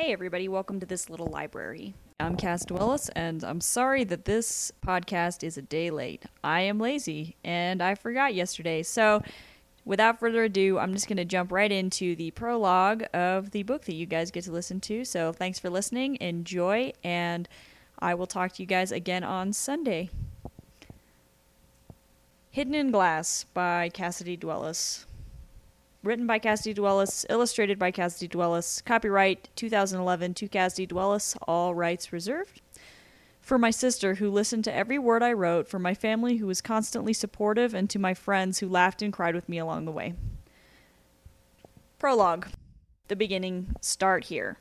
Hey, everybody, welcome to this little library. I'm Cass Dwellis, and I'm sorry that this podcast is a day late. I am lazy, and I forgot yesterday. So, without further ado, I'm just going to jump right into the prologue of the book that you guys get to listen to. So, thanks for listening, enjoy, and I will talk to you guys again on Sunday. Hidden in Glass by Cassidy Dwellis written by Cassidy Dwellis, illustrated by Cassidy Dwellis, copyright 2011 to Cassidy Dwellis, all rights reserved. For my sister, who listened to every word I wrote, for my family, who was constantly supportive, and to my friends who laughed and cried with me along the way. Prologue The beginning. Start here.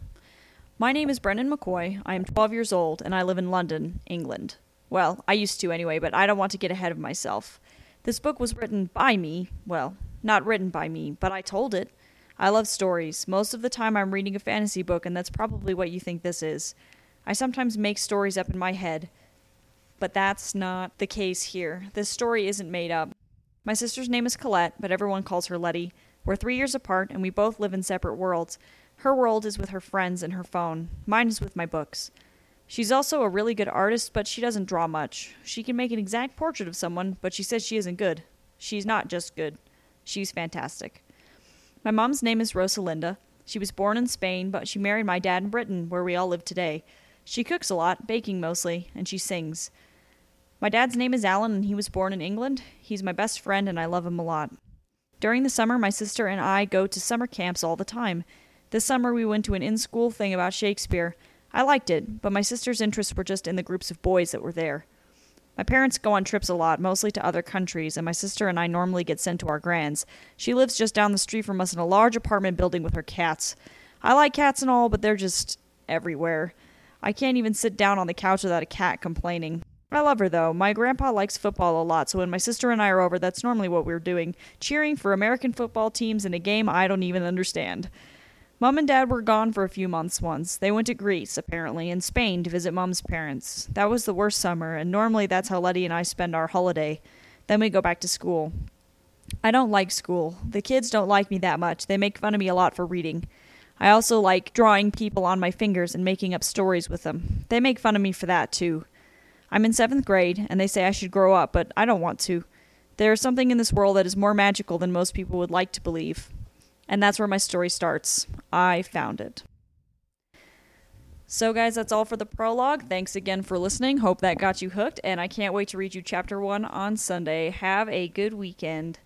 My name is Brennan McCoy. I am 12 years old, and I live in London, England. Well, I used to anyway, but I don't want to get ahead of myself. This book was written by me, well, not written by me, but I told it. I love stories. Most of the time I'm reading a fantasy book, and that's probably what you think this is. I sometimes make stories up in my head, but that's not the case here. This story isn't made up. My sister's name is Colette, but everyone calls her Letty. We're three years apart, and we both live in separate worlds. Her world is with her friends and her phone. Mine is with my books. She's also a really good artist, but she doesn't draw much. She can make an exact portrait of someone, but she says she isn't good. She's not just good. She's fantastic. My mom's name is Rosalinda. She was born in Spain, but she married my dad in Britain, where we all live today. She cooks a lot, baking mostly, and she sings. My dad's name is Alan, and he was born in England. He's my best friend, and I love him a lot. During the summer, my sister and I go to summer camps all the time. This summer, we went to an in school thing about Shakespeare. I liked it, but my sister's interests were just in the groups of boys that were there. My parents go on trips a lot, mostly to other countries, and my sister and I normally get sent to our grands. She lives just down the street from us in a large apartment building with her cats. I like cats and all, but they're just everywhere. I can't even sit down on the couch without a cat complaining. I love her though. My grandpa likes football a lot, so when my sister and I are over, that's normally what we're doing cheering for American football teams in a game I don't even understand. Mom and Dad were gone for a few months once. They went to Greece, apparently, and Spain to visit Mom's parents. That was the worst summer, and normally that's how Letty and I spend our holiday. Then we go back to school. I don't like school. The kids don't like me that much. They make fun of me a lot for reading. I also like drawing people on my fingers and making up stories with them. They make fun of me for that, too. I'm in seventh grade, and they say I should grow up, but I don't want to. There is something in this world that is more magical than most people would like to believe. And that's where my story starts. I found it. So, guys, that's all for the prologue. Thanks again for listening. Hope that got you hooked, and I can't wait to read you chapter one on Sunday. Have a good weekend.